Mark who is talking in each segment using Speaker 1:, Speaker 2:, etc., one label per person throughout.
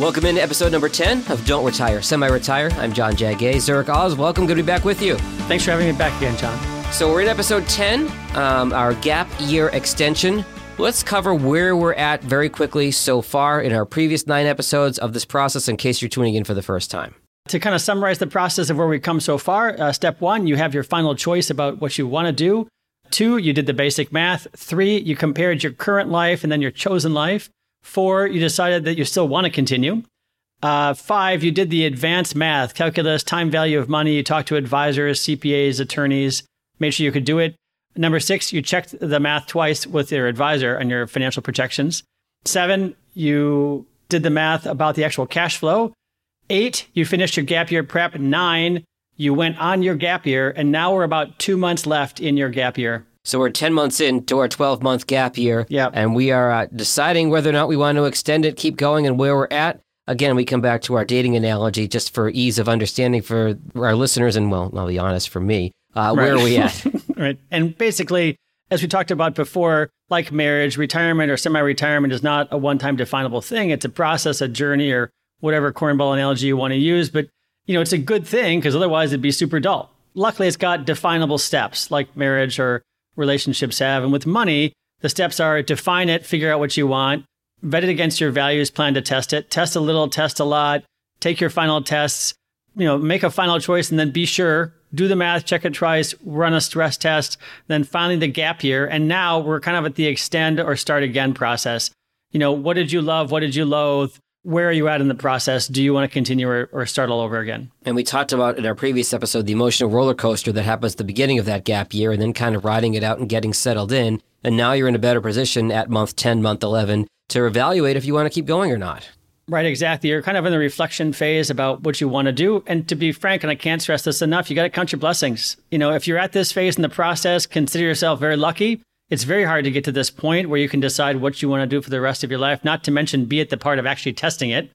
Speaker 1: Welcome into episode number 10 of Don't Retire, Semi Retire. I'm John Jagay. Zurich Awes, welcome. Good to be back with you.
Speaker 2: Thanks for having me back again, John.
Speaker 1: So, we're in episode 10, um, our gap year extension. Let's cover where we're at very quickly so far in our previous nine episodes of this process in case you're tuning in for the first time.
Speaker 2: To kind of summarize the process of where we've come so far, uh, step one, you have your final choice about what you want to do. Two, you did the basic math. Three, you compared your current life and then your chosen life. Four, you decided that you still want to continue. Uh, five, you did the advanced math, calculus, time value of money. You talked to advisors, CPAs, attorneys, made sure you could do it. Number six, you checked the math twice with your advisor on your financial projections. Seven, you did the math about the actual cash flow. Eight, you finished your gap year prep. Nine, you went on your gap year. And now we're about two months left in your gap year.
Speaker 1: So we're 10 months into our 12 month gap year.
Speaker 2: Yeah.
Speaker 1: And we are uh, deciding whether or not we want to extend it, keep going, and where we're at. Again, we come back to our dating analogy just for ease of understanding for our listeners. And well, I'll be honest, for me, uh, where are we at?
Speaker 2: right. And basically, as we talked about before, like marriage, retirement or semi retirement is not a one time definable thing. It's a process, a journey, or whatever cornball analogy you want to use. But, you know, it's a good thing because otherwise it'd be super dull. Luckily, it's got definable steps like marriage or relationships have. And with money, the steps are define it, figure out what you want, vet it against your values, plan to test it, test a little, test a lot, take your final tests, you know, make a final choice and then be sure, do the math, check it twice, run a stress test, then finally the gap year. And now we're kind of at the extend or start again process. You know, what did you love? What did you loathe? Where are you at in the process? Do you want to continue or, or, start all over again?
Speaker 1: And we talked about in our previous episode the emotional roller coaster that happens at the beginning of that gap year and then kind of riding it out and getting settled in. And now you're in a better position at month 10, month 11 to evaluate if you want to keep going or not.
Speaker 2: Right, exactly. You're kind of in the reflection phase about what you want to do. And to be frank, and I can't stress this enough, you got to count your blessings. You know, if you're at this phase in the process, consider yourself very lucky it's very hard to get to this point where you can decide what you want to do for the rest of your life, not to mention be at the part of actually testing it.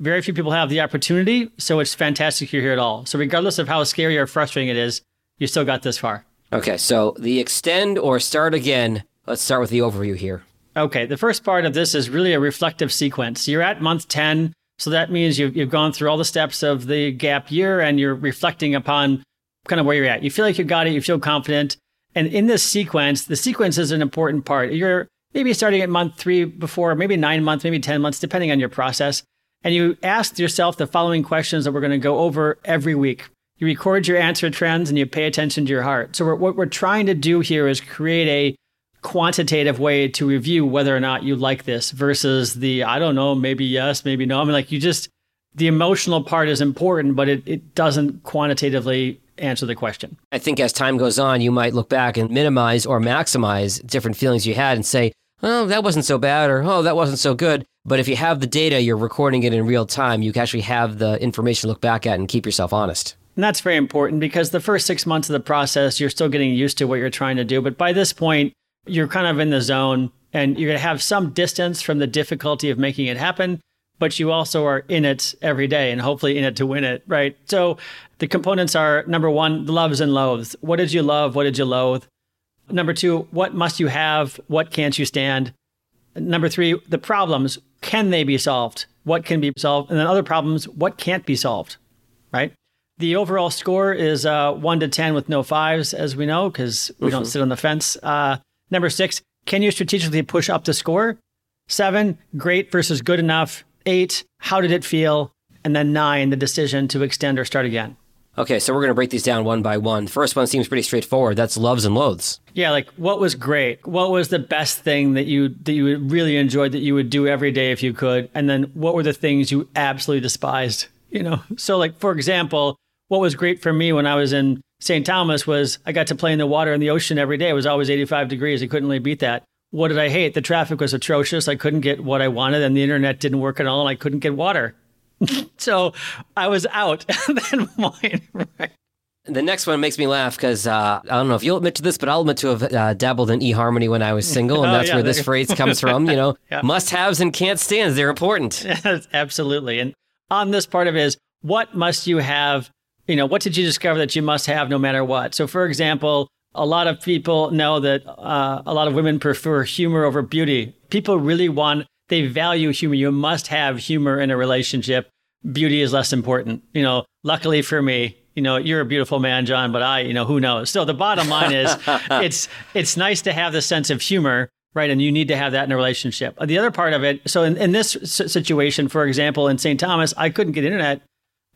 Speaker 2: Very few people have the opportunity, so it's fantastic you're here at all. So, regardless of how scary or frustrating it is, you still got this far.
Speaker 1: Okay, so the extend or start again. Let's start with the overview here.
Speaker 2: Okay, the first part of this is really a reflective sequence. You're at month 10, so that means you've, you've gone through all the steps of the gap year and you're reflecting upon kind of where you're at. You feel like you got it, you feel confident. And in this sequence, the sequence is an important part. You're maybe starting at month three before, maybe nine months, maybe 10 months, depending on your process. And you ask yourself the following questions that we're going to go over every week. You record your answer trends and you pay attention to your heart. So, we're, what we're trying to do here is create a quantitative way to review whether or not you like this versus the, I don't know, maybe yes, maybe no. I mean, like you just, the emotional part is important, but it, it doesn't quantitatively answer the question.
Speaker 1: I think as time goes on, you might look back and minimize or maximize different feelings you had and say, oh, that wasn't so bad, or oh, that wasn't so good. But if you have the data, you're recording it in real time, you can actually have the information to look back at and keep yourself honest.
Speaker 2: And that's very important because the first six months of the process, you're still getting used to what you're trying to do. But by this point, you're kind of in the zone and you're going to have some distance from the difficulty of making it happen but you also are in it every day and hopefully in it to win it, right? So the components are number one, loves and loathes. What did you love? What did you loathe? Number two, what must you have? What can't you stand? Number three, the problems. Can they be solved? What can be solved? And then other problems, what can't be solved, right? The overall score is uh, one to 10 with no fives, as we know, because we don't mm-hmm. sit on the fence. Uh, number six, can you strategically push up the score? Seven, great versus good enough. Eight, how did it feel? And then nine, the decision to extend or start again.
Speaker 1: Okay, so we're going to break these down one by one. First one seems pretty straightforward. That's loves and loathes.
Speaker 2: Yeah, like what was great? What was the best thing that you that you really enjoyed that you would do every day if you could? And then what were the things you absolutely despised? You know, so like for example, what was great for me when I was in St. Thomas was I got to play in the water in the ocean every day. It was always 85 degrees. I couldn't really beat that. What did I hate? The traffic was atrocious. I couldn't get what I wanted, and the internet didn't work at all, and I couldn't get water. so I was out at that point. Right.
Speaker 1: The next one makes me laugh because uh, I don't know if you'll admit to this, but I'll admit to have uh, dabbled in eHarmony when I was single, and oh, that's yeah, where this phrase comes from. You know, yeah. must-haves and can't-stands, they're important.
Speaker 2: Absolutely. And on this part of it is, what must you have? You know, what did you discover that you must have no matter what? So, for example, a lot of people know that uh, a lot of women prefer humor over beauty. People really want they value humor. You must have humor in a relationship. Beauty is less important. You know, luckily for me, you know, you're a beautiful man, John, but I, you know, who knows? So the bottom line is it's it's nice to have the sense of humor, right? And you need to have that in a relationship. The other part of it, so in, in this situation, for example, in St. Thomas, I couldn't get internet.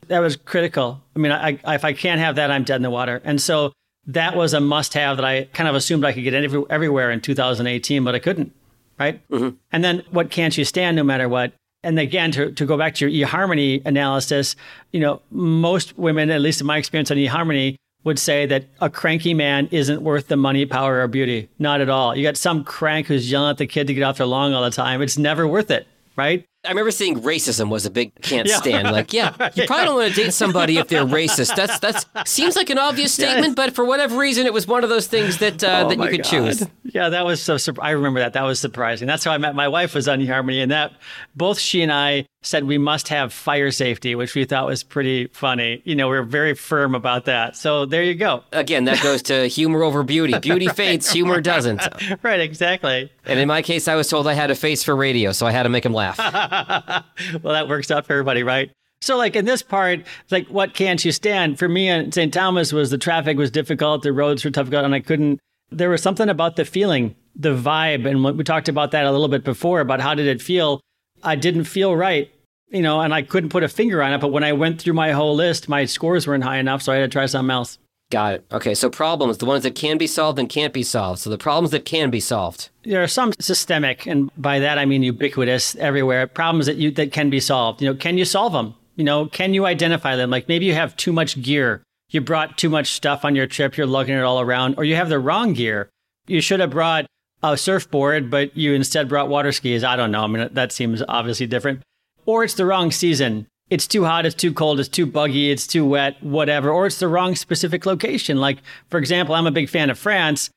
Speaker 2: That was critical. I mean, I, I, if I can't have that, I'm dead in the water. And so that was a must have that I kind of assumed I could get every, everywhere in 2018, but I couldn't, right? Mm-hmm. And then what can't you stand no matter what? And again, to, to go back to your eHarmony analysis, you know, most women, at least in my experience on eHarmony, would say that a cranky man isn't worth the money, power, or beauty. Not at all. You got some crank who's yelling at the kid to get off their lawn all the time. It's never worth it, right?
Speaker 1: I remember seeing racism was a big can't yeah. stand. Like, yeah, you probably don't want to date somebody if they're racist. That's that's seems like an obvious statement, yes. but for whatever reason, it was one of those things that uh, oh that you could God. choose.
Speaker 2: Yeah, that was so. I remember that. That was surprising. That's how I met my wife was on Harmony, and that both she and I said we must have fire safety, which we thought was pretty funny. You know, we are very firm about that. So there you go.
Speaker 1: Again, that goes to humor over beauty. Beauty fades, humor doesn't.
Speaker 2: right, exactly.
Speaker 1: And in my case, I was told I had a face for radio, so I had to make him laugh.
Speaker 2: well, that works out for everybody, right? So, like in this part, like what can't you stand? For me in St. Thomas was the traffic was difficult, the roads were difficult, and I couldn't. There was something about the feeling, the vibe, and we talked about that a little bit before about how did it feel I didn't feel right, you know, and I couldn't put a finger on it. But when I went through my whole list, my scores weren't high enough, so I had to try something else.
Speaker 1: Got it. Okay, so problems, the ones that can be solved and can't be solved. So the problems that can be solved.
Speaker 2: There are some systemic, and by that I mean ubiquitous everywhere. Problems that you that can be solved. You know, can you solve them? You know, can you identify them? Like maybe you have too much gear. You brought too much stuff on your trip. You're lugging it all around, or you have the wrong gear. You should have brought a surfboard, but you instead brought water skis. I don't know. I mean, that seems obviously different. Or it's the wrong season. It's too hot, it's too cold, it's too buggy, it's too wet, whatever. Or it's the wrong specific location. Like, for example, I'm a big fan of France.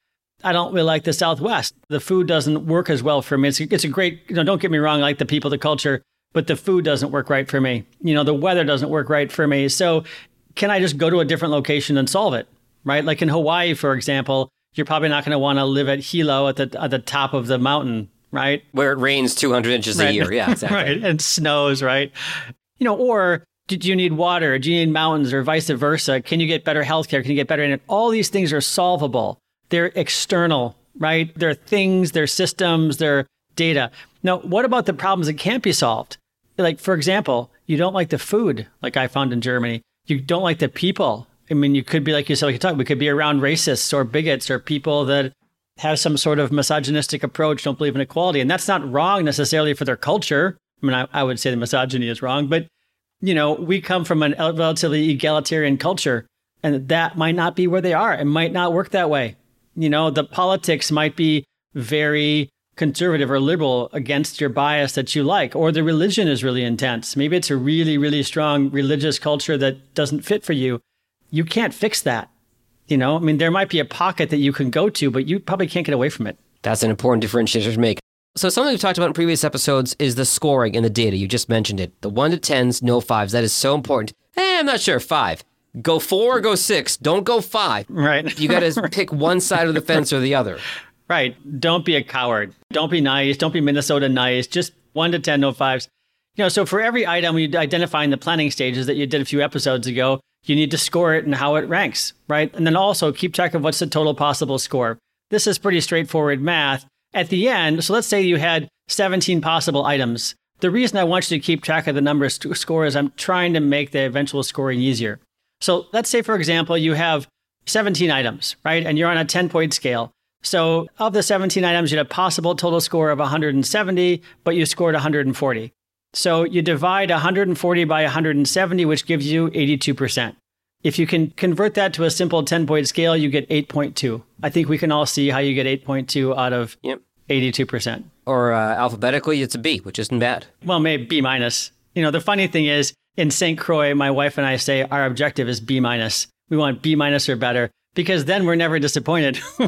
Speaker 2: I don't really like the Southwest. The food doesn't work as well for me. It's, it's a great, you know, don't get me wrong, I like the people, the culture, but the food doesn't work right for me. You know, the weather doesn't work right for me. So, can I just go to a different location and solve it? Right? Like in Hawaii, for example, you're probably not going to want to live at Hilo at the at the top of the mountain, right?
Speaker 1: Where it rains 200 inches right. a year. Yeah, exactly.
Speaker 2: right, and snows, right? You know, or do you need water? Do you need mountains, or vice versa? Can you get better healthcare? Can you get better in it? All these things are solvable. They're external, right? They're things, they're systems, they're data. Now, what about the problems that can't be solved? Like, for example, you don't like the food, like I found in Germany. You don't like the people, I mean, you could be like you said, like you talk. We could be around racists or bigots or people that have some sort of misogynistic approach, don't believe in equality, and that's not wrong necessarily for their culture. I mean, I, I would say the misogyny is wrong, but you know, we come from a relatively egalitarian culture, and that might not be where they are. It might not work that way. You know, the politics might be very conservative or liberal against your bias that you like, or the religion is really intense. Maybe it's a really, really strong religious culture that doesn't fit for you you can't fix that. You know, I mean, there might be a pocket that you can go to, but you probably can't get away from it.
Speaker 1: That's an important differentiator to make. So something we've talked about in previous episodes is the scoring and the data. You just mentioned it. The one to tens, no fives. That is so important. Eh, I'm not sure. Five. Go four, go six. Don't go five.
Speaker 2: Right.
Speaker 1: You got to pick one side of the fence or the other.
Speaker 2: Right. Don't be a coward. Don't be nice. Don't be Minnesota nice. Just one to ten, no fives. You know, so for every item you identify in the planning stages that you did a few episodes ago, you need to score it and how it ranks, right? And then also keep track of what's the total possible score. This is pretty straightforward math. At the end, so let's say you had 17 possible items. The reason I want you to keep track of the number of score is I'm trying to make the eventual scoring easier. So let's say, for example, you have 17 items, right? And you're on a 10 point scale. So of the 17 items, you had a possible total score of 170, but you scored 140. So you divide 140 by 170, which gives you 82%. If you can convert that to a simple 10 point scale, you get 8.2. I think we can all see how you get 8.2 out of yep. 82%.
Speaker 1: Or uh, alphabetically, it's a B, which isn't bad.
Speaker 2: Well, maybe B minus. You know, the funny thing is, in St. Croix, my wife and I say our objective is B minus. We want B minus or better because then we're never disappointed.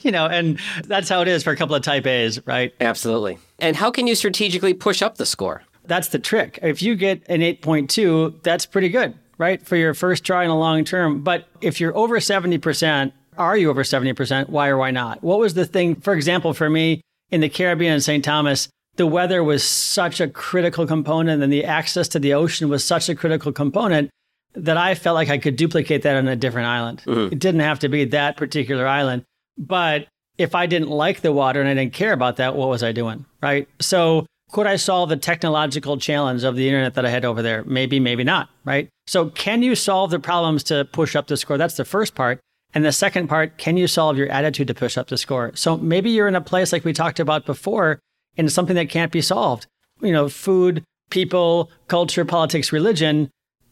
Speaker 2: you know, and that's how it is for a couple of type A's, right?
Speaker 1: Absolutely. And how can you strategically push up the score?
Speaker 2: That's the trick. If you get an 8.2, that's pretty good, right? For your first try in a long term. But if you're over 70%, are you over 70%? Why or why not? What was the thing, for example, for me in the Caribbean and St. Thomas, the weather was such a critical component and the access to the ocean was such a critical component that I felt like I could duplicate that on a different island. Mm-hmm. It didn't have to be that particular island. But if I didn't like the water and I didn't care about that, what was I doing? Right. So could I solve the technological challenge of the internet that I had over there? Maybe, maybe not. Right. So can you solve the problems to push up the score? That's the first part. And the second part, can you solve your attitude to push up the score? So maybe you're in a place like we talked about before and it's something that can't be solved. You know, food, people, culture, politics, religion.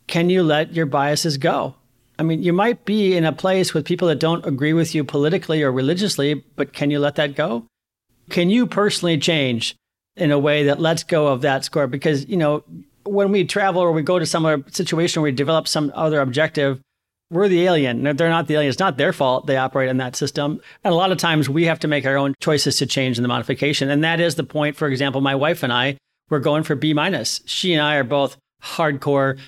Speaker 2: Can you let your biases go? I mean, you might be in a place with people that don't agree with you politically or religiously, but can you let that go? Can you personally change in a way that lets go of that score? Because, you know, when we travel or we go to some other situation where we develop some other objective, we're the alien. They're not the alien. It's not their fault they operate in that system. And a lot of times we have to make our own choices to change in the modification. And that is the point. For example, my wife and I, we're going for B minus. She and I are both hardcore,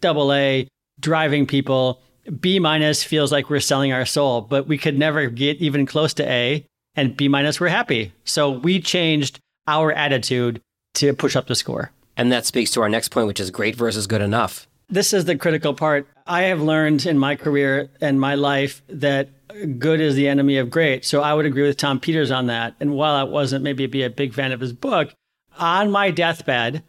Speaker 2: double A, driving people. B minus feels like we're selling our soul, but we could never get even close to A. And B minus, we're happy. So we changed our attitude to push up the score.
Speaker 1: And that speaks to our next point, which is great versus good enough.
Speaker 2: This is the critical part. I have learned in my career and my life that good is the enemy of great. So I would agree with Tom Peters on that. And while I wasn't maybe be a big fan of his book, on my deathbed,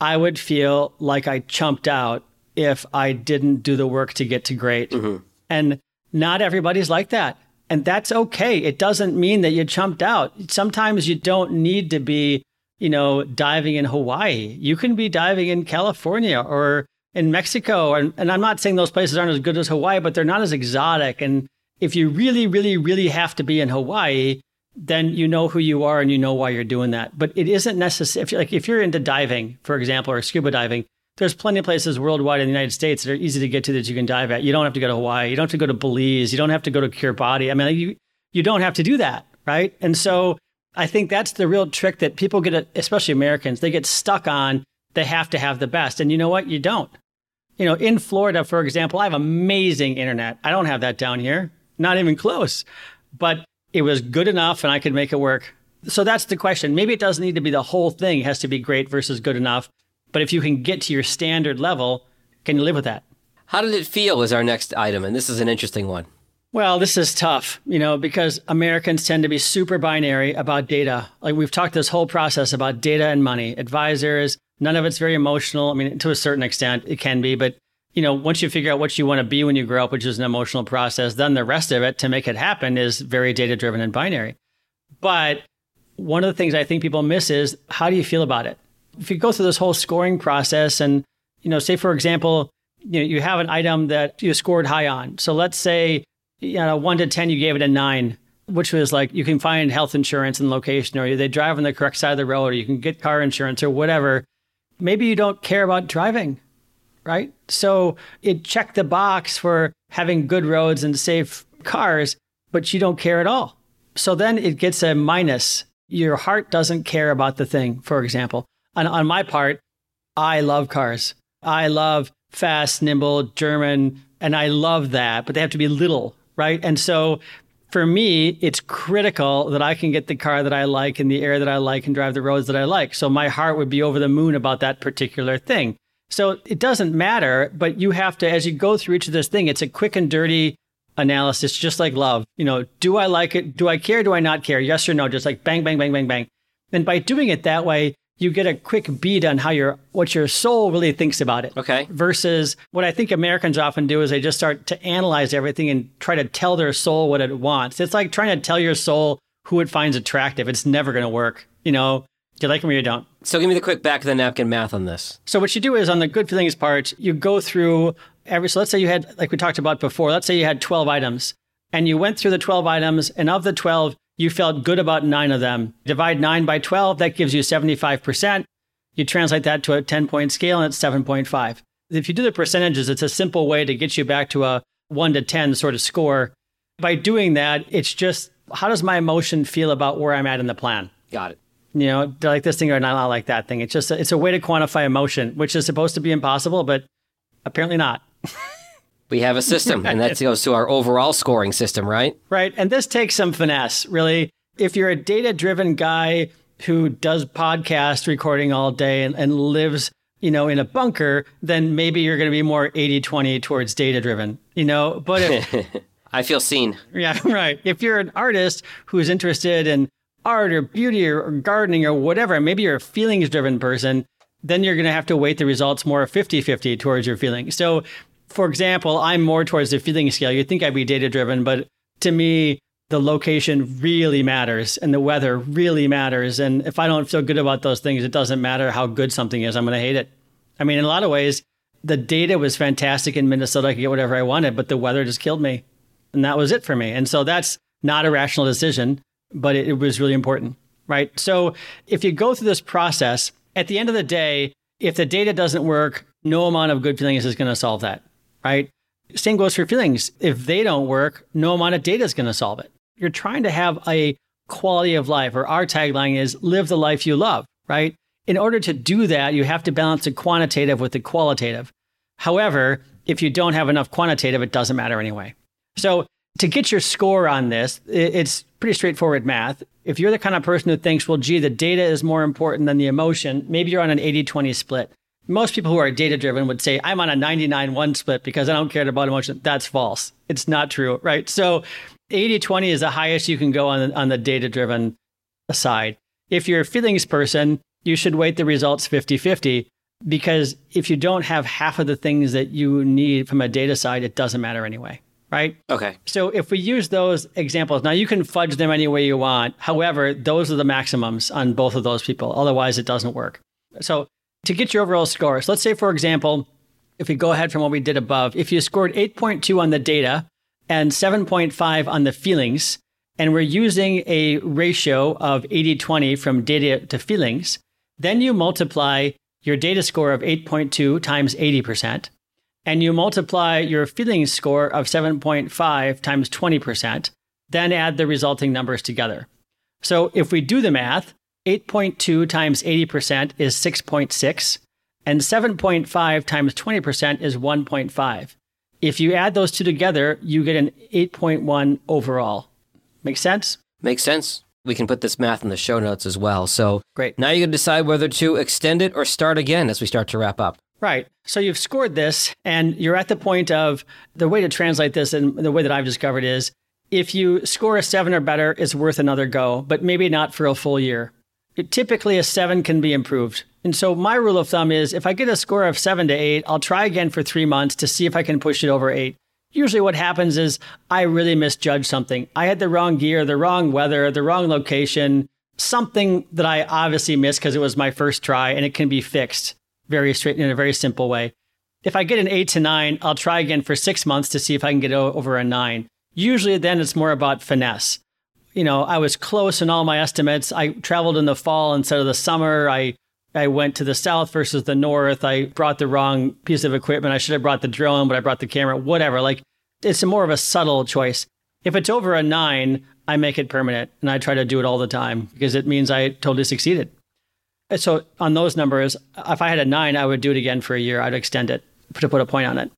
Speaker 2: I would feel like I chumped out if I didn't do the work to get to great. Mm-hmm. And not everybody's like that. And that's okay. It doesn't mean that you chumped out. Sometimes you don't need to be, you know, diving in Hawaii. You can be diving in California or in Mexico. And, and I'm not saying those places aren't as good as Hawaii, but they're not as exotic. And if you really, really, really have to be in Hawaii, then you know who you are and you know why you're doing that. But it isn't necessary. If like if you're into diving, for example, or scuba diving, there's plenty of places worldwide in the United States that are easy to get to that you can dive at. You don't have to go to Hawaii. You don't have to go to Belize. You don't have to go to Kiribati. I mean, you you don't have to do that, right? And so I think that's the real trick that people get, especially Americans, they get stuck on. They have to have the best, and you know what? You don't. You know, in Florida, for example, I have amazing internet. I don't have that down here, not even close. But it was good enough, and I could make it work. So that's the question. Maybe it doesn't need to be the whole thing. It has to be great versus good enough. But if you can get to your standard level, can you live with that?
Speaker 1: How did it feel is our next item. And this is an interesting one.
Speaker 2: Well, this is tough, you know, because Americans tend to be super binary about data. Like we've talked this whole process about data and money, advisors, none of it's very emotional. I mean, to a certain extent, it can be, but you know, once you figure out what you want to be when you grow up, which is an emotional process, then the rest of it to make it happen is very data driven and binary. But one of the things I think people miss is how do you feel about it? If you go through this whole scoring process and, you know, say for example, you know, you have an item that you scored high on. So let's say, you know, one to 10, you gave it a nine, which was like you can find health insurance in location or they drive on the correct side of the road or you can get car insurance or whatever. Maybe you don't care about driving, right? So it checked the box for having good roads and safe cars, but you don't care at all. So then it gets a minus. Your heart doesn't care about the thing, for example. On, on my part, I love cars. I love fast, nimble, German, and I love that, but they have to be little, right? And so for me, it's critical that I can get the car that I like in the air that I like and drive the roads that I like. So my heart would be over the moon about that particular thing. So it doesn't matter, but you have to, as you go through each of this thing, it's a quick and dirty analysis, just like love. You know, do I like it? Do I care? Do I not care? Yes or no? Just like bang, bang, bang, bang, bang. And by doing it that way, you get a quick beat on how your what your soul really thinks about it.
Speaker 1: Okay.
Speaker 2: Versus what I think Americans often do is they just start to analyze everything and try to tell their soul what it wants. It's like trying to tell your soul who it finds attractive. It's never going to work. You know, do you like them or you don't?
Speaker 1: So give me the quick back of the napkin math on this.
Speaker 2: So what you do is on the good feelings part, you go through every. So let's say you had, like we talked about before, let's say you had 12 items and you went through the 12 items and of the 12, you felt good about nine of them. Divide nine by 12, that gives you 75%. You translate that to a 10 point scale and it's 7.5. If you do the percentages, it's a simple way to get you back to a one to 10 sort of score. By doing that, it's just how does my emotion feel about where I'm at in the plan?
Speaker 1: Got it.
Speaker 2: You know, like this thing or not like that thing? It's just, it's a way to quantify emotion, which is supposed to be impossible, but apparently not.
Speaker 1: we have a system, and that goes to our overall scoring system, right?
Speaker 2: Right. And this takes some finesse, really. If you're a data driven guy, who does podcast recording all day and, and lives you know, in a bunker, then maybe you're going to be more 80 20 towards data driven, you know. But if,
Speaker 1: I feel seen.
Speaker 2: Yeah, right. If you're an artist who's interested in art or beauty or, gardening or whatever, maybe you're a feelings driven person, then you're going to have to weight the results more 50 50 towards your feelings. So, for example, I'm more towards the feeling scale. You'd think I'd be data driven, but to me, the location really matters and the weather really matters. And if I don't feel good about those things, it doesn't matter how good something is, I'm going to hate it. I mean, in a lot of ways, the data was fantastic in Minnesota. I could get whatever I wanted, but the weather just killed me. And that was it for me. And so that's not a rational decision, but it, it was really important, right? So if you go through this process, at the end of the day, if the data doesn't work, no amount of good feelings is going to solve that, right? Same goes for feelings. If they don't work, no amount of data is going to solve it. You're trying to have a quality of life, or our tagline is live the life you love, right? In order to do that, you have to balance the quantitative with the qualitative. However, if you don't have enough quantitative, it doesn't matter anyway. So, to get your score on this, it's pretty straightforward math. If you're the kind of person who thinks, well, gee, the data is more important than the emotion, maybe you're on an 80 20 split. Most people who are data driven would say, I'm on a 99 1 split because I don't care about emotion. That's false. It's not true, right? So 80 20 is the highest you can go on, on the data driven side. If you're a feelings person, you should weight the results 50 50 because if you don't have half of the things that you need from a data side, it doesn't matter anyway. Right?
Speaker 1: Okay.
Speaker 2: So if we use those examples, now you can fudge them any way you want. However, those are the maximums on both of those people. Otherwise, it doesn't work. So to get your overall score, so let's say, for example, if we go ahead from what we did above, if you scored 8.2 on the data and 7.5 on the feelings, and we're using a ratio of 80 20 from data to feelings, then you multiply your data score of 8.2 times 80%, and you multiply your feelings score of 7.5 times 20%, then add the resulting numbers together. So if we do the math, 8.2 times 80% is 6.6, and 7.5 times 20% is 1.5. If you add those two together, you get an 8.1 overall. Make sense?
Speaker 1: Makes sense. We can put this math in the show notes as well. So
Speaker 2: great.
Speaker 1: Now you can decide whether to extend it or start again as we start to wrap up.
Speaker 2: Right. So you've scored this, and you're at the point of the way to translate this, and the way that I've discovered is if you score a seven or better, it's worth another go, but maybe not for a full year. Typically, a seven can be improved. And so my rule of thumb is if I get a score of seven to eight, I'll try again for three months to see if I can push it over eight. Usually, what happens is I really misjudge something. I had the wrong gear, the wrong weather, the wrong location, something that I obviously missed because it was my first try and it can be fixed very straight in a very simple way. If I get an eight to nine, I'll try again for six months to see if I can get over a nine. Usually, then it's more about finesse. You know, I was close in all my estimates. I traveled in the fall instead of the summer. I I went to the south versus the north. I brought the wrong piece of equipment. I should have brought the drone, but I brought the camera, whatever. Like it's more of a subtle choice. If it's over a nine, I make it permanent and I try to do it all the time because it means I totally succeeded. So on those numbers, if I had a nine, I would do it again for a year. I'd extend it to put a point on it.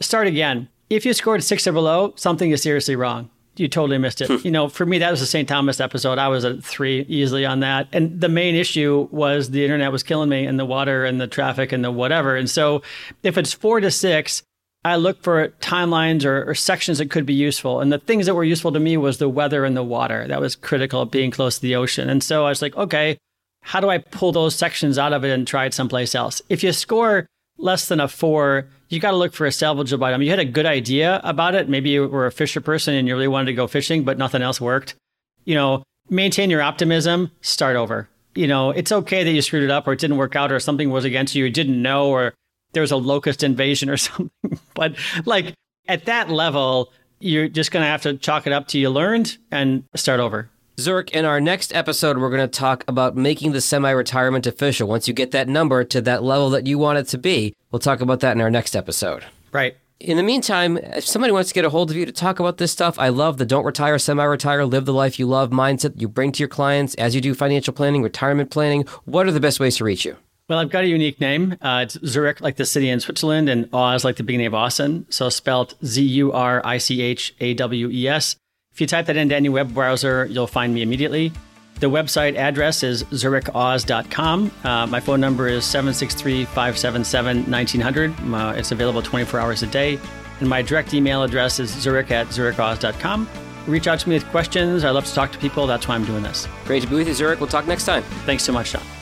Speaker 2: Start again. If you scored six or below, something is seriously wrong you totally missed it. Hmm. you know, for me, that was the St. Thomas episode. I was at three easily on that. And the main issue was the internet was killing me and the water and the traffic and the whatever. And so if it's four to six, I look for timelines or, or, sections that could be useful. And the things that were useful to me was the weather and the water. That was critical, being close to the ocean. And so I was like, okay, how do I pull those sections out of it and try it someplace else? If you score less than a four, you got to look for a salvageable item. You had a good idea about it. Maybe you were a fisher person and you really wanted to go fishing, but nothing else worked. You know, maintain your optimism, start over. You know, it's okay that you screwed it up or it didn't work out or something was against you, you didn't know, or there was a locust invasion or something. but like at that level, you're just going to have to chalk it up to you learned and start over.
Speaker 1: Zurich, in our next episode, we're going to talk about making the semi retirement official. Once you get that number to that level that you want it to be, we'll talk about that in our next episode.
Speaker 2: Right.
Speaker 1: In the meantime, if somebody wants to get a hold of you to talk about this stuff, I love the don't retire, semi retire, live the life you love mindset you bring to your clients as you do financial planning, retirement planning. What are the best ways to reach you?
Speaker 2: Well, I've got a unique name. Uh, it's Zurich, like the city in Switzerland, and Awes, like the beginning of Austin. So spelled Z U R I C H A W E S. If you type that into any web browser, you'll find me immediately. The website address is zurichawes.com. Uh, my phone number is 763 577 1900. Uh, it's available 24 hours a day. And my direct email address is zurich at zurichawes.com. Reach out to me with questions. I love to talk to people. That's why I'm doing this.
Speaker 1: Great to be with you, Zurich. We'll talk next time.
Speaker 2: Thanks so much, John.